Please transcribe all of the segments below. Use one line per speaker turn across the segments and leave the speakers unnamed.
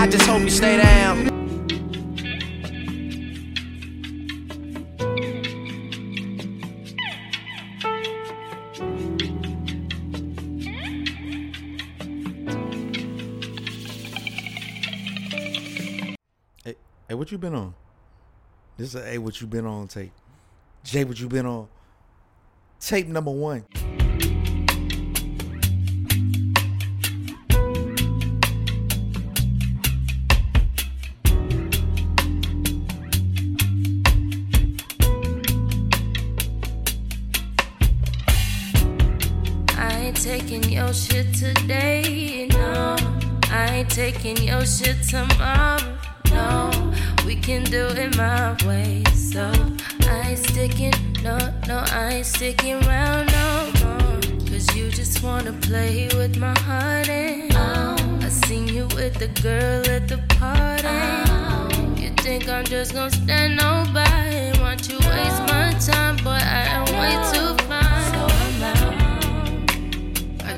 I just hope you stay down.
Hey, hey, what you been on? This is a hey, what you been on tape. Jay, what you been on? Tape number one.
Your shit today, no. I ain't taking your shit tomorrow, no. We can do it my way, so I ain't sticking, no, no, I ain't sticking around no more. Cause you just wanna play with my heart and I seen you with the girl at the party. You think I'm just gonna stand nobody? Want you waste my time, but I am way too fine.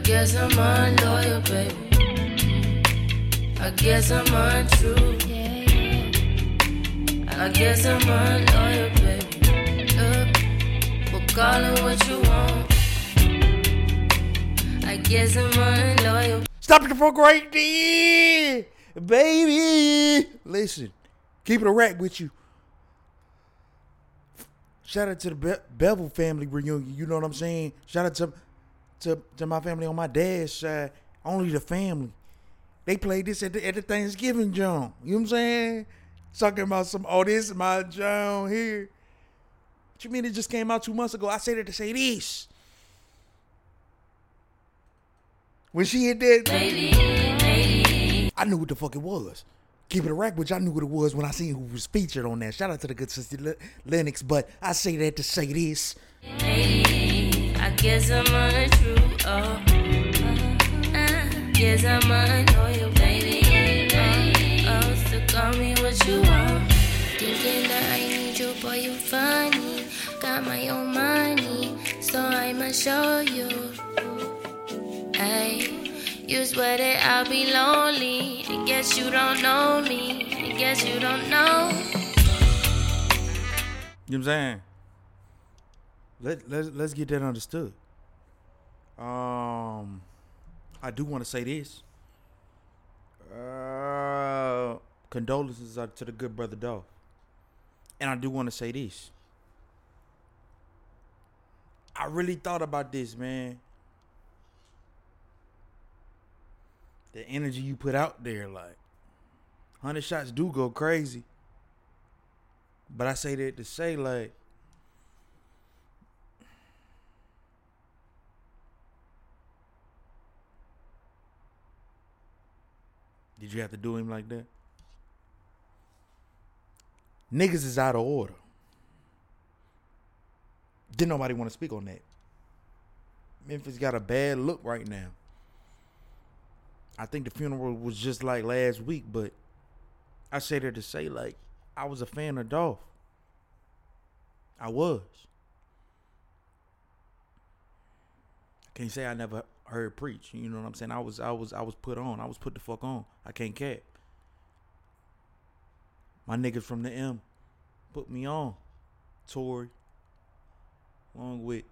Guess I'm unloyal, baby. I guess I'm untrue. I guess I'm unloyal, baby. Look, we'll call it what you want. I guess I'm unloyal.
Stop it for great day, baby. Listen, keep it a rack with you. Shout out to the Be- Bevel family reunion. You know what I'm saying? Shout out to, to to my family on my dad's side. Only the family. They played this at the, at the Thanksgiving John. You know what I'm saying? Talking about some, oh, this is my John here. What you mean it just came out two months ago? I said it to say this. When she hit that, I knew what the fuck it was. Keep it a rack, which I knew what it was when I seen who was featured on that. Shout out to the good sister Lennox, but I say that to say this.
I guess I'm untrue. Oh, uh, uh, I guess I'm unloyal, baby. Uh, oh, oh, so call me what you want. Thinking that I need you, boy, you funny. Got my own money, so I'ma show you. Hey, you swear that I'll be lonely. I guess you don't know me. I guess you don't know.
You know what I'm saying? Let let's let's get that understood. Um, I do want to say this. Uh, condolences to the good brother Dolph, and I do want to say this. I really thought about this, man. The energy you put out there, like, hundred shots do go crazy. But I say that to say like Did you have to do him like that? Niggas is out of order. Didn't nobody want to speak on that. Memphis got a bad look right now. I think the funeral was just like last week, but I say that to say like I was a fan of Dolph. I was. I can't say I never heard preach. You know what I'm saying? I was I was I was put on. I was put the fuck on. I can't cap. My niggas from the M put me on. Tory. Along with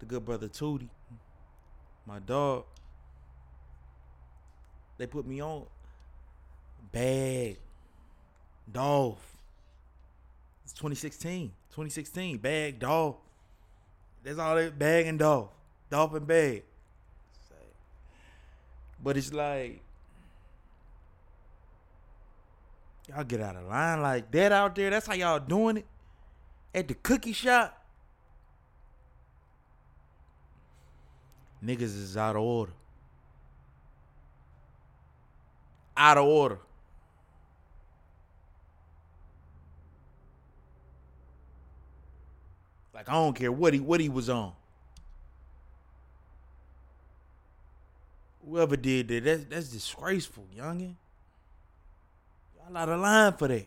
the good brother Tootie. My dog. They put me on. Bad. Dolph. It's 2016. 2016. Bag, Dolph. That's all that bag and Dolph. Dolph and bag. But it's like y'all get out of line like that out there. That's how y'all doing it. At the cookie shop. Niggas is out of order. Out of order. Like I don't care what he what he was on. Whoever did that, that's that's disgraceful, youngin. Y'all out of line for that.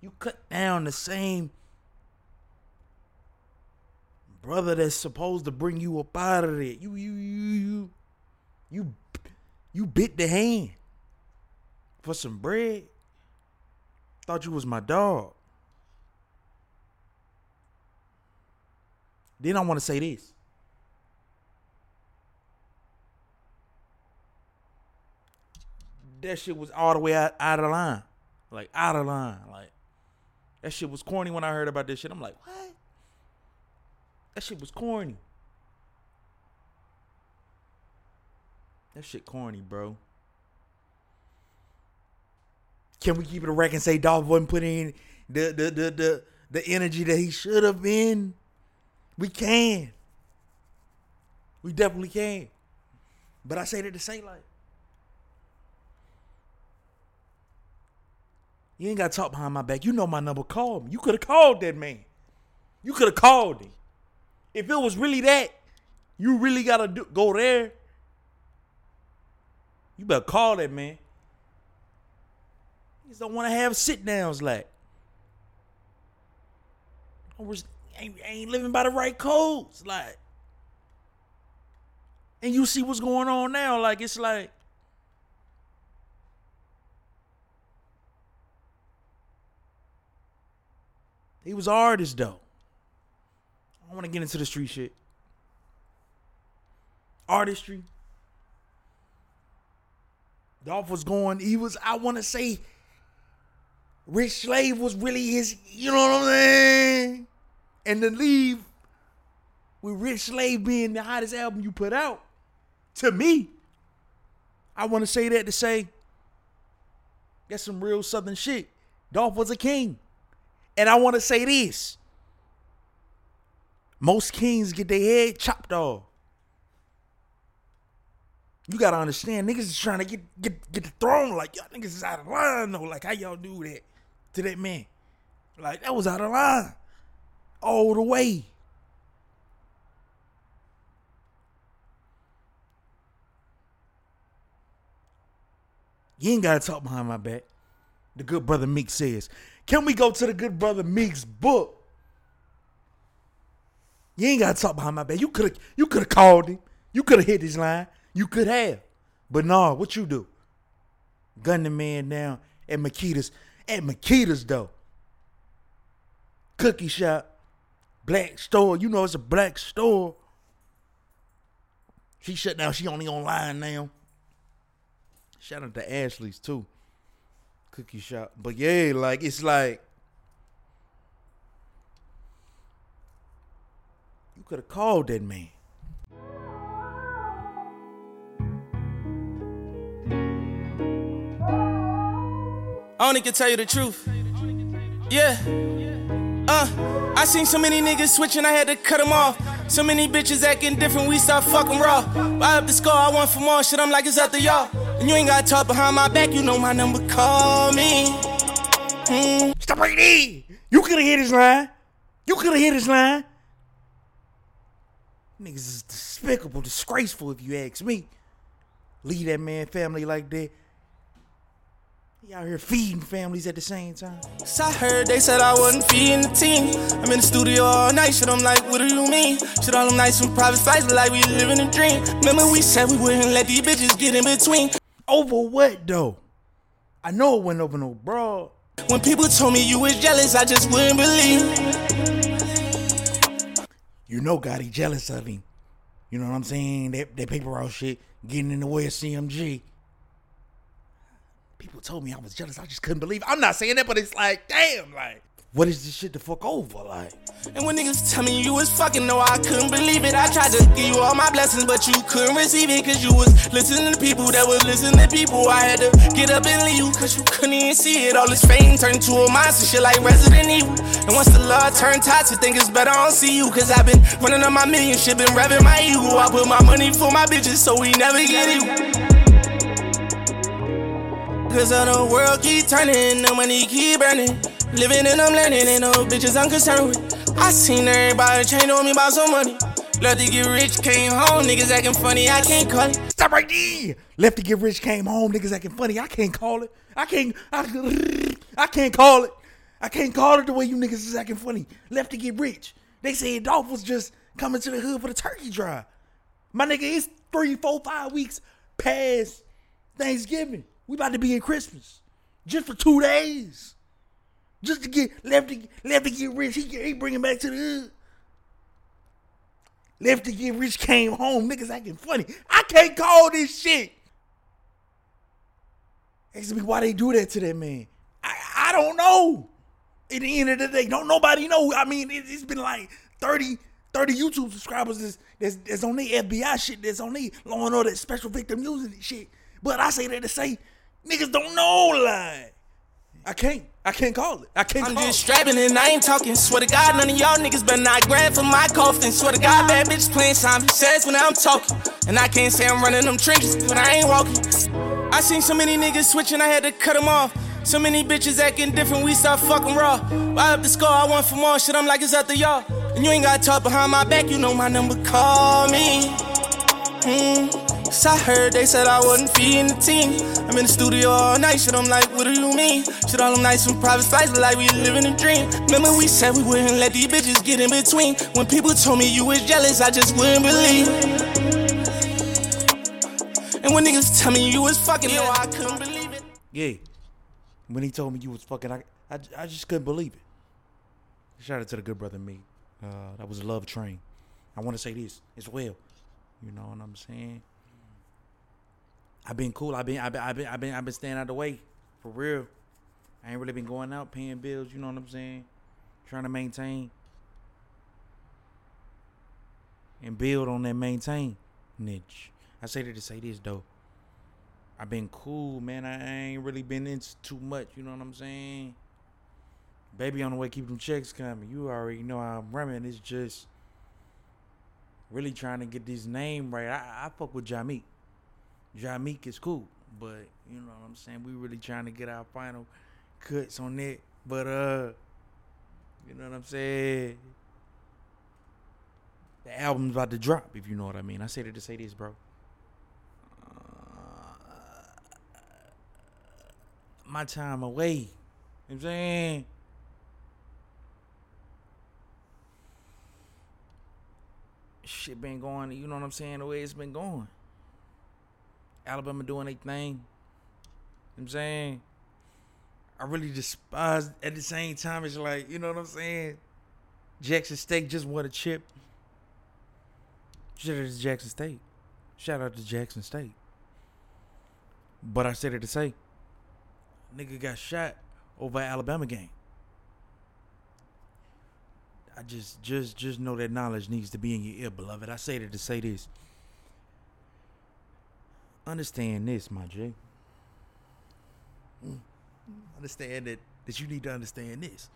You cut down the same brother that's supposed to bring you up out of there. You you you you you You bit the hand for some bread. Thought you was my dog. Then I want to say this. That shit was all the way out, out of line. Like out of line. Like that shit was corny when I heard about this shit. I'm like, what? That shit was corny. That shit corny, bro. Can we keep it a record and say Dolph wasn't putting in the the the the, the energy that he should have been? We can. We definitely can. But I say that to say like You ain't got to talk behind my back. You know my number. Call me. You could have called that man. You could have called him. If it was really that, you really got to go there. You better call that man. You just don't want to have sit downs like. Ain't, ain't living by the right codes. Like. And you see what's going on now. Like, it's like. He was an artist though. I want to get into the street shit. Artistry. Dolph was going, he was, I want to say, Rich Slave was really his, you know what I'm saying? And to leave with Rich Slave being the hottest album you put out, to me, I want to say that to say, that's some real Southern shit. Dolph was a king. And I want to say this. Most kings get their head chopped off. You gotta understand, niggas is trying to get get get the throne. Like y'all niggas is out of line though. Like how y'all do that to that man? Like that was out of line. All the way. You ain't gotta talk behind my back. The good brother Meek says. Can we go to the good brother Meek's book? You ain't gotta talk behind my back. You could have you could have called him. You could have hit his line. You could have. But nah, what you do? Gun the man down at Makeda's. At Makeda's though. Cookie shop. Black store. You know it's a black store. She shut down. She only online now. Shout out to Ashley's too cookie shop. But yeah, like it's like you could have called that man.
I only can tell you the truth. Yeah. Uh, I seen so many niggas switching, I had to cut them off. So many bitches acting different, we start fucking raw. Buy up the score, I want for more shit, I'm like, it's up to y'all. And you ain't gotta talk behind my back, you know my number, call me.
Mm. Stop right there. You could have hit his line. You could have hit his line. Niggas is despicable, disgraceful if you ask me. Leave that man family like that. He out here feeding families at the same time.
So I heard they said I wasn't feeding the team. I'm in the studio all night, shit. I'm like, what do you mean? Shit, all them nights from private flights, like we living a dream. Remember we said we wouldn't let these bitches get in between.
Over what though? I know it went over no broad.
When people told me you was jealous, I just wouldn't believe.
You know Gotti jealous of him. You know what I'm saying? That that paper route shit getting in the way of CMG. People told me I was jealous. I just couldn't believe. It. I'm not saying that, but it's like, damn, like what is this shit to fuck over? Like,
and when niggas tell me you was fucking, no, I couldn't believe it. I tried to give you all my blessings, but you couldn't receive it, cause you was listening to people that was listening to people. I had to get up and leave you, cause you couldn't even see it. All this fame turned to a monster, shit like Resident Evil. And once the love turned toxic, think it's better I don't see you, cause I've been running on my million shit, been revving my ego. I put my money for my bitches, so we never get it. Cause of the world keep turning, the money keep burning. Living and I'm learning, ain't no bitches I'm concerned with. I seen everybody change on me about some money. Left to get rich, came home, niggas acting funny, I can't call it.
Stop right there. Left to get rich, came home, niggas acting funny, I can't call it. I can't, I, I can't call it. I can't call it the way you niggas is acting funny. Left to get rich. They said Dolph was just coming to the hood for the turkey drive. My nigga, it's three, four, five weeks past Thanksgiving. We about to be in Christmas. Just for two days. Just to get left to left to get rich. He he bring him back to the hood. Left to get rich came home. Niggas acting funny. I can't call this shit. Ask me why they do that to that man. I, I don't know. At the end of the day, don't nobody know. I mean, it, it's been like 30, 30 YouTube subscribers that's, that's, that's on the FBI shit, that's on the Law and Order Special Victim Unit shit. But I say that to say, niggas don't know like. I can't. I can't call it. I can't
I'm
call
just strapping and I ain't talking. Swear to God, none of y'all niggas better not grab for my coffin. Swear to God, bad bitch playing Simon Says when I'm talking. And I can't say I'm running them trenches, but I ain't walking. I seen so many niggas switching, I had to cut them off. So many bitches acting different, we start fucking raw. I up the score, I want for more shit, I'm like it's up to y'all. And you ain't gotta talk behind my back, you know my number, call me. So I heard they said I wasn't feeding the team. I'm in the studio all night, shit. I'm like, what do you mean? Shit, all them nights from private flights, like we living a dream. Remember we said we wouldn't let these bitches get in between. When people told me you was jealous, I just wouldn't believe. And when niggas tell me you was fucking, no, I couldn't believe it.
Yeah. When he told me you was fucking, I, I, I just couldn't believe it. Shout out to the good brother me. Uh, that was a love train. I want to say this as well. You know what I'm saying? I've been cool. I've been, I've been, I've been, I've been, I've been staying out of the way for real. I ain't really been going out paying bills. You know what I'm saying? Trying to maintain and build on that maintain niche. I say that to say this though. I've been cool, man. I ain't really been into too much. You know what I'm saying? Baby on the way, keep them checks coming. You already know how I'm running. It's just really trying to get this name right. I, I fuck with Jamik. Jamik is cool, but you know what I'm saying. We really trying to get our final cuts on that. But uh, you know what I'm saying. The album's about to drop, if you know what I mean. I say that to say this, bro. my time away. You know what I'm saying? Shit been going, you know what I'm saying, the way it's been going. Alabama doing their thing. You know what I'm saying? I really despise at the same time it's like, you know what I'm saying? Jackson State just won a chip. Shout out to Jackson State. Shout out to Jackson State. But I said it to say, nigga got shot over Alabama game. I just just just know that knowledge needs to be in your ear, beloved. I say that to say this. Understand this, my J. Mm. Understand that that you need to understand this.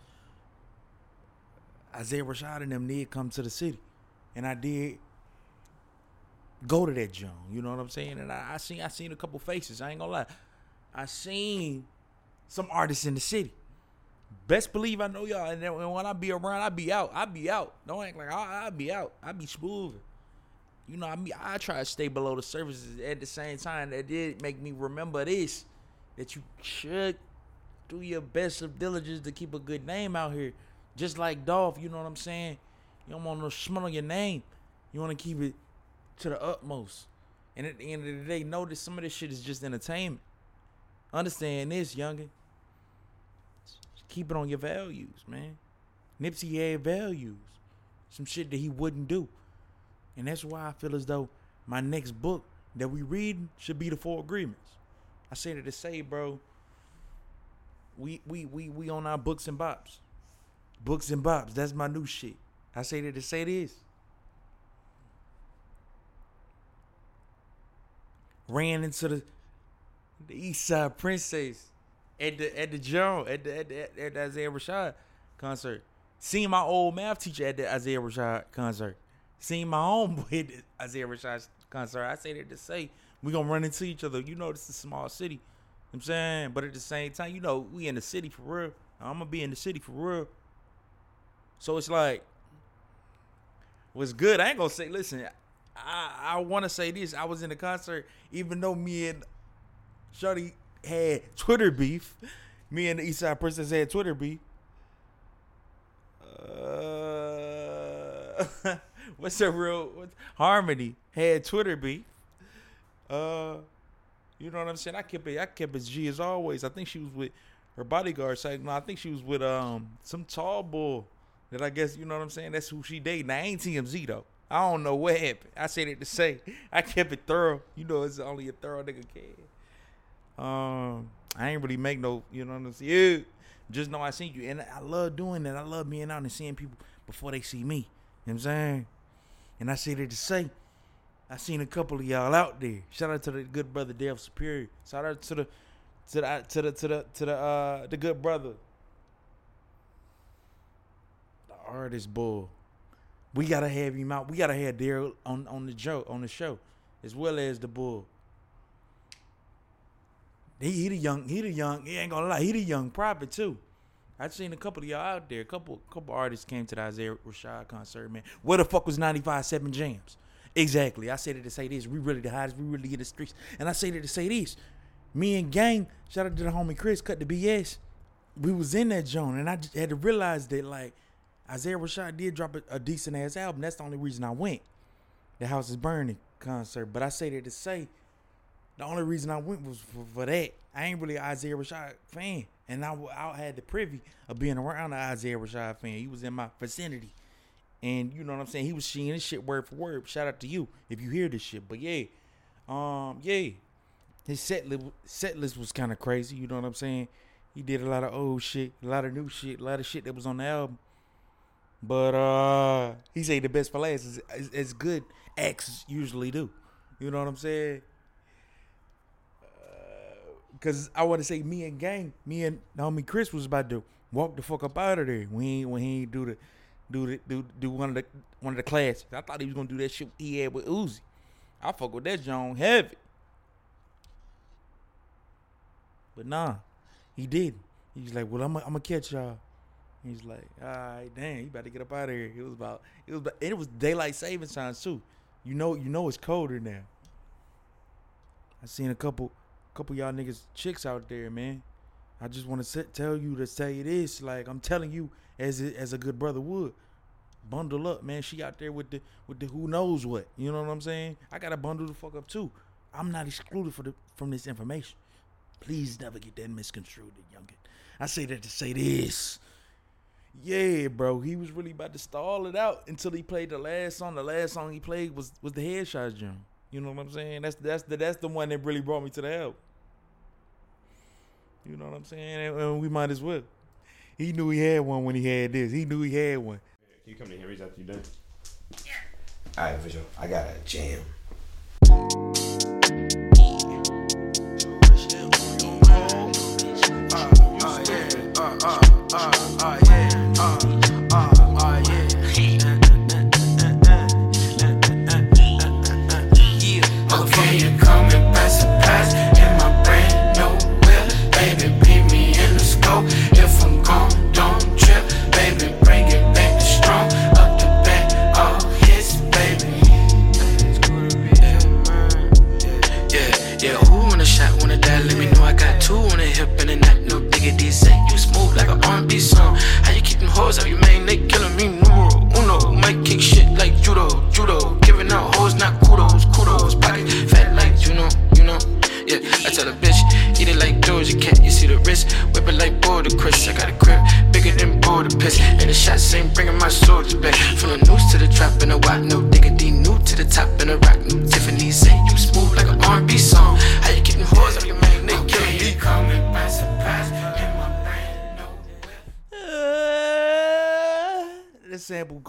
Isaiah Rashad and them did come to the city. And I did go to that joint. You know what I'm saying? And I, I seen I seen a couple faces. I ain't gonna lie. I seen some artists in the city. Best believe I know y'all. And then when I be around, I be out. I be out. Don't act like I, I be out. I be smooth. You know, I mean, I try to stay below the surface at the same time. That did make me remember this: that you should do your best of diligence to keep a good name out here. Just like Dolph, you know what I'm saying? You don't want no smell on your name. You want to keep it to the utmost. And at the end of the day, know that some of this shit is just entertainment. Understand this, youngin. Keep it on your values, man. Nipsey had values. Some shit that he wouldn't do. And that's why I feel as though my next book that we read should be the Four Agreements. I say that to say, bro, we we we we on our books and bops. Books and bops, that's my new shit. I say that to say this. Ran into the the East Side Princess at the at the Joan at the at the, at the Isaiah Rashad concert. Seen my old math teacher at the Isaiah Rashad concert. Seen my homeboy at the Isaiah Rashad concert. I say that to say we gonna run into each other. You know this is a small city. You know I'm saying, but at the same time, you know we in the city for real. I'm gonna be in the city for real. So it's like, what's good? I ain't gonna say. Listen, I I want to say this. I was in the concert, even though me and Shorty had Twitter beef. Me and the Eastside Princess had Twitter beef. Uh, what's the real what's, Harmony had Twitter beef. Uh, You know what I'm saying? I kept it. I kept it G as always. I think she was with her bodyguard. No, I think she was with um some tall bull that I guess you know what I'm saying. That's who she dated. I ain't TMZ though. I don't know what happened. I said it to say. I kept it thorough. You know, it's only a thorough nigga can. Um, I ain't really make no. You know what I'm saying? Just know I seen you, and I love doing that. I love being out and seeing people before they see me. You know what I'm saying? And I said it to say. I seen a couple of y'all out there. Shout out to the good brother Dale Superior. Shout out to the to the to the to the to the uh the good brother. The artist bull. We gotta have him out. We gotta have Daryl on on the show on the show, as well as the bull. He, he the young, he the young, he ain't gonna lie, he the young prophet too. I've seen a couple of y'all out there. A couple couple artists came to the Isaiah Rashad concert, man. Where the fuck was ninety five seven Jams? Exactly. I said it to say this. We really the hottest. We really in the streets. And I said it to say this. Me and gang, shout out to the homie Chris, cut the BS. We was in that zone, and I had to realize that like Isaiah Rashad did drop a, a decent ass album. That's the only reason I went. The House is Burning concert. But I say that to say the only reason I went was for, for that. I ain't really Isaiah Rashad fan. And I, I had the privy of being around the Isaiah Rashad fan. He was in my vicinity. And you know what I'm saying? He was seeing this shit word for word. Shout out to you if you hear this shit. But yeah, um, yeah, his set list, set list was kind of crazy. You know what I'm saying? He did a lot of old shit, a lot of new shit, a lot of shit that was on the album. But uh, he said the best for last is as good acts usually do. You know what I'm saying? Cause I want to say me and gang, me and homie Chris was about to walk the fuck up out of there when he when he do the do the do do one of the one of the classes. I thought he was gonna do that shit he had with Uzi. I fuck with that John heavy. But nah, he did. He's like, well, I'm gonna catch y'all. He's like, all right, damn, you about to get up out of here. It was about it was about, it was daylight saving time too. You know, you know it's colder now. I seen a couple couple y'all niggas chicks out there, man. I just want to tell you to say this, like I'm telling you as a, as a good brother would. Bundle up, man. She out there with the with the who knows what. You know what I'm saying? I gotta bundle the fuck up too. I'm not excluded for the from this information. Please never get that misconstrued, youngin. I say that to say this. Yeah, bro. He was really about to stall it out until he played the last song. The last song he played was was the headshot jump. You know what I'm saying? That's that's the that's the one that really brought me to the help. You know what I'm saying? And we might as well. He knew he had one when he had this. He knew he had one.
Can you come to Henry's after you done? Yeah.
All right, for sure. I got a jam.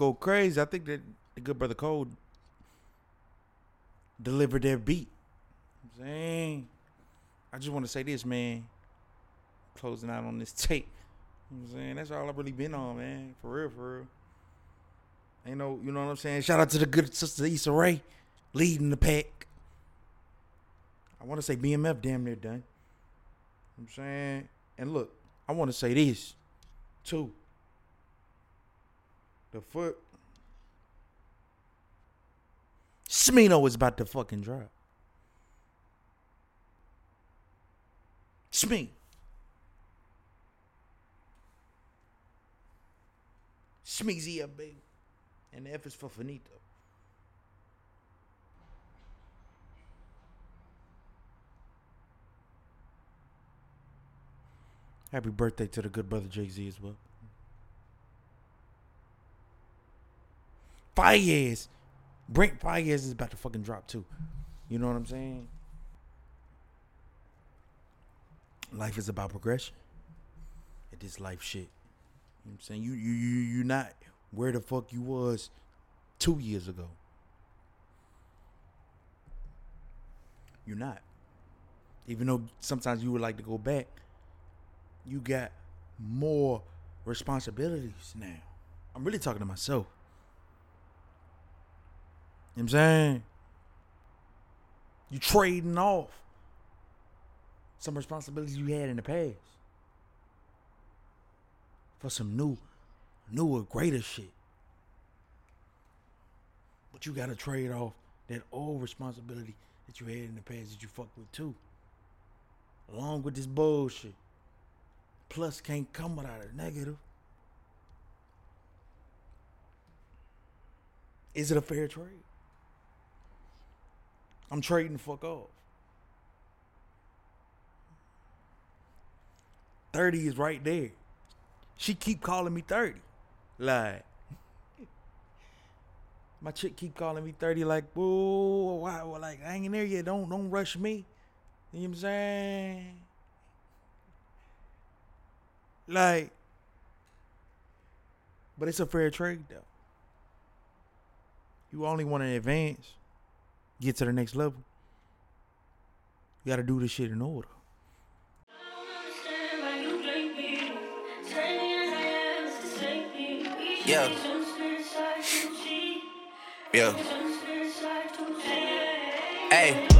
Go crazy. I think that the good brother Cole delivered their beat. I'm saying, I just want to say this, man. Closing out on this tape. I'm saying that's all I've really been on, man. For real, for real. Ain't no, you know what I'm saying. Shout out to the good sister Issa Rae, leading the pack. I want to say BMF damn near done. I'm saying, and look, I want to say this too. The foot. Smino is about to fucking drop. Smee. Smeezy up, baby. And the F is for finito. Happy birthday to the good brother Jay Z as well. Faiyaz. Brent Faiyaz is about to fucking drop too. You know what I'm saying? Life is about progression. It is life shit. You know what I'm saying? You you you you not where the fuck you was two years ago. You're not. Even though sometimes you would like to go back, you got more responsibilities now. I'm really talking to myself. I'm saying? You trading off some responsibilities you had in the past for some new, newer, greater shit. But you gotta trade off that old responsibility that you had in the past that you fucked with too. Along with this bullshit. Plus can't come without a negative. Is it a fair trade? I'm trading the fuck off. 30 is right there. She keep calling me 30. Like my chick keep calling me 30 like, whoa, why like I ain't in there yet. Don't don't rush me. You know what I'm saying? Like But it's a fair trade though. You only want to advance, get to the next level. You gotta do this shit in order.
Yeah. Yeah. Hey.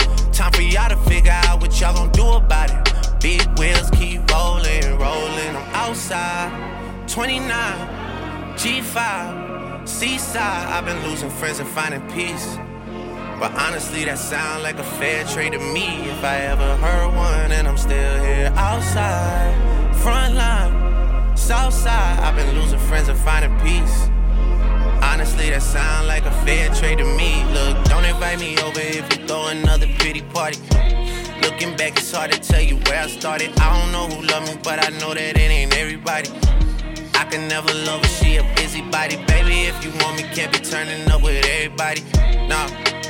Time for y'all to figure out what y'all gon' do about it. Big wheels keep rolling, rolling. I'm outside, 29, G5, seaside. I've been losing friends and finding peace. But honestly, that sound like a fair trade to me. If I ever heard one, and I'm still here outside, front line, south side. I've been losing friends and finding peace. Honestly, that sound like a fair trade to me. Look, don't invite me over if you throw another pretty party. Looking back, it's hard to tell you where I started. I don't know who loved me, but I know that it ain't everybody. I can never love her, she a busybody. Baby, if you want me, can't be turning up with everybody. Nah,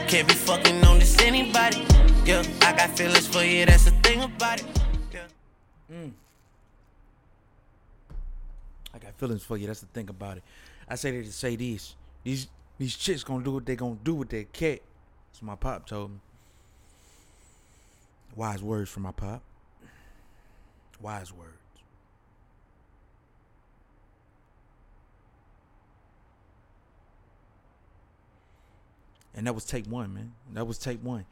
can't be fucking on this anybody. Yeah, I got feelings for you, that's the thing about it. Yeah. Mm.
I got feelings for you. That's the thing about it. I say that to say this. These these chicks gonna do what they gonna do with their cat. That's what my pop told me. Wise words from my pop. Wise words. And that was take one, man. That was take one.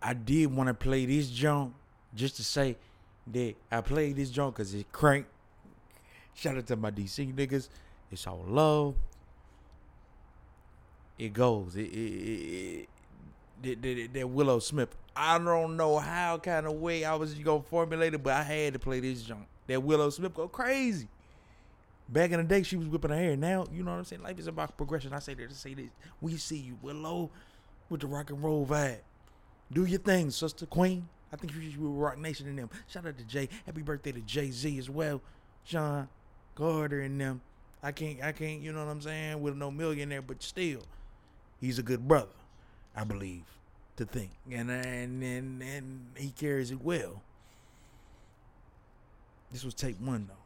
I did want to play this junk just to say that I played this junk because it cranked. Shout out to my DC niggas. It's all love. It goes. It, it, it, it, that- Willow Smith. I don't know how kind of way I was gonna formulate it, but I had to play this junk. That Willow Smith go crazy. Back in the day, she was whipping her hair. Now, you know what I'm saying? Life is about progression. I say that to say this. We see you, Willow, with the rock and roll vibe. Do your thing, sister, queen. I think you should be Roc Nation and them. Shout out to Jay. Happy birthday to Jay Z as well. Shawn Carter and them. I can't, I can't, you know what I'm saying, with no millionaire, but still, he's a good brother, I believe, to think, and and and, and he carries it well. This was tape one though.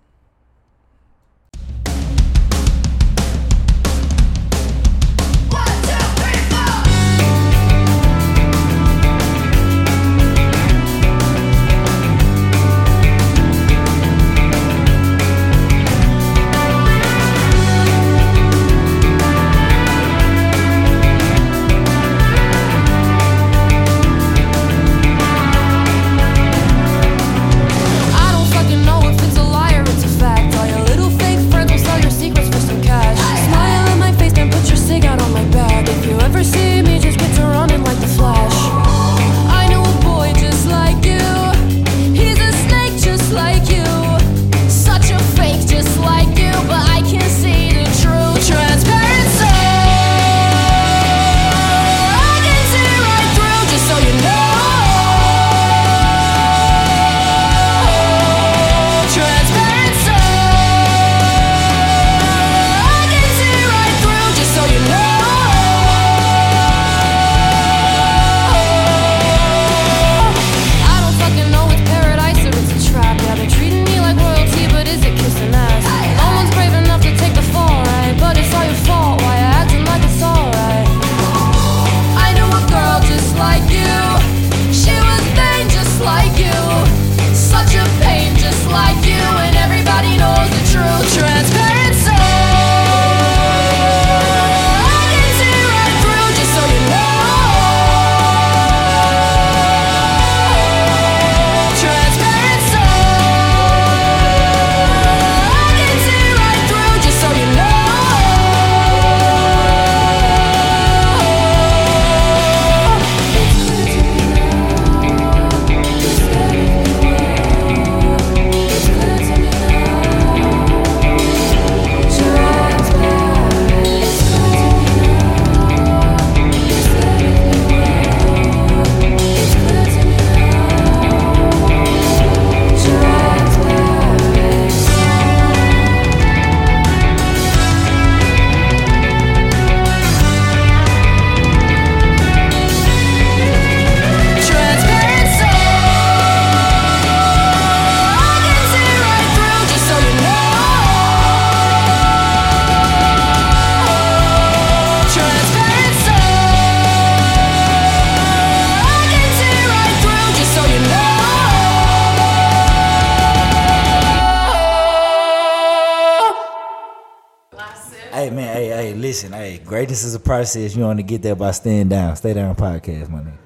Listen, is a process. You only get there by staying down. Stay down podcast, my nigga.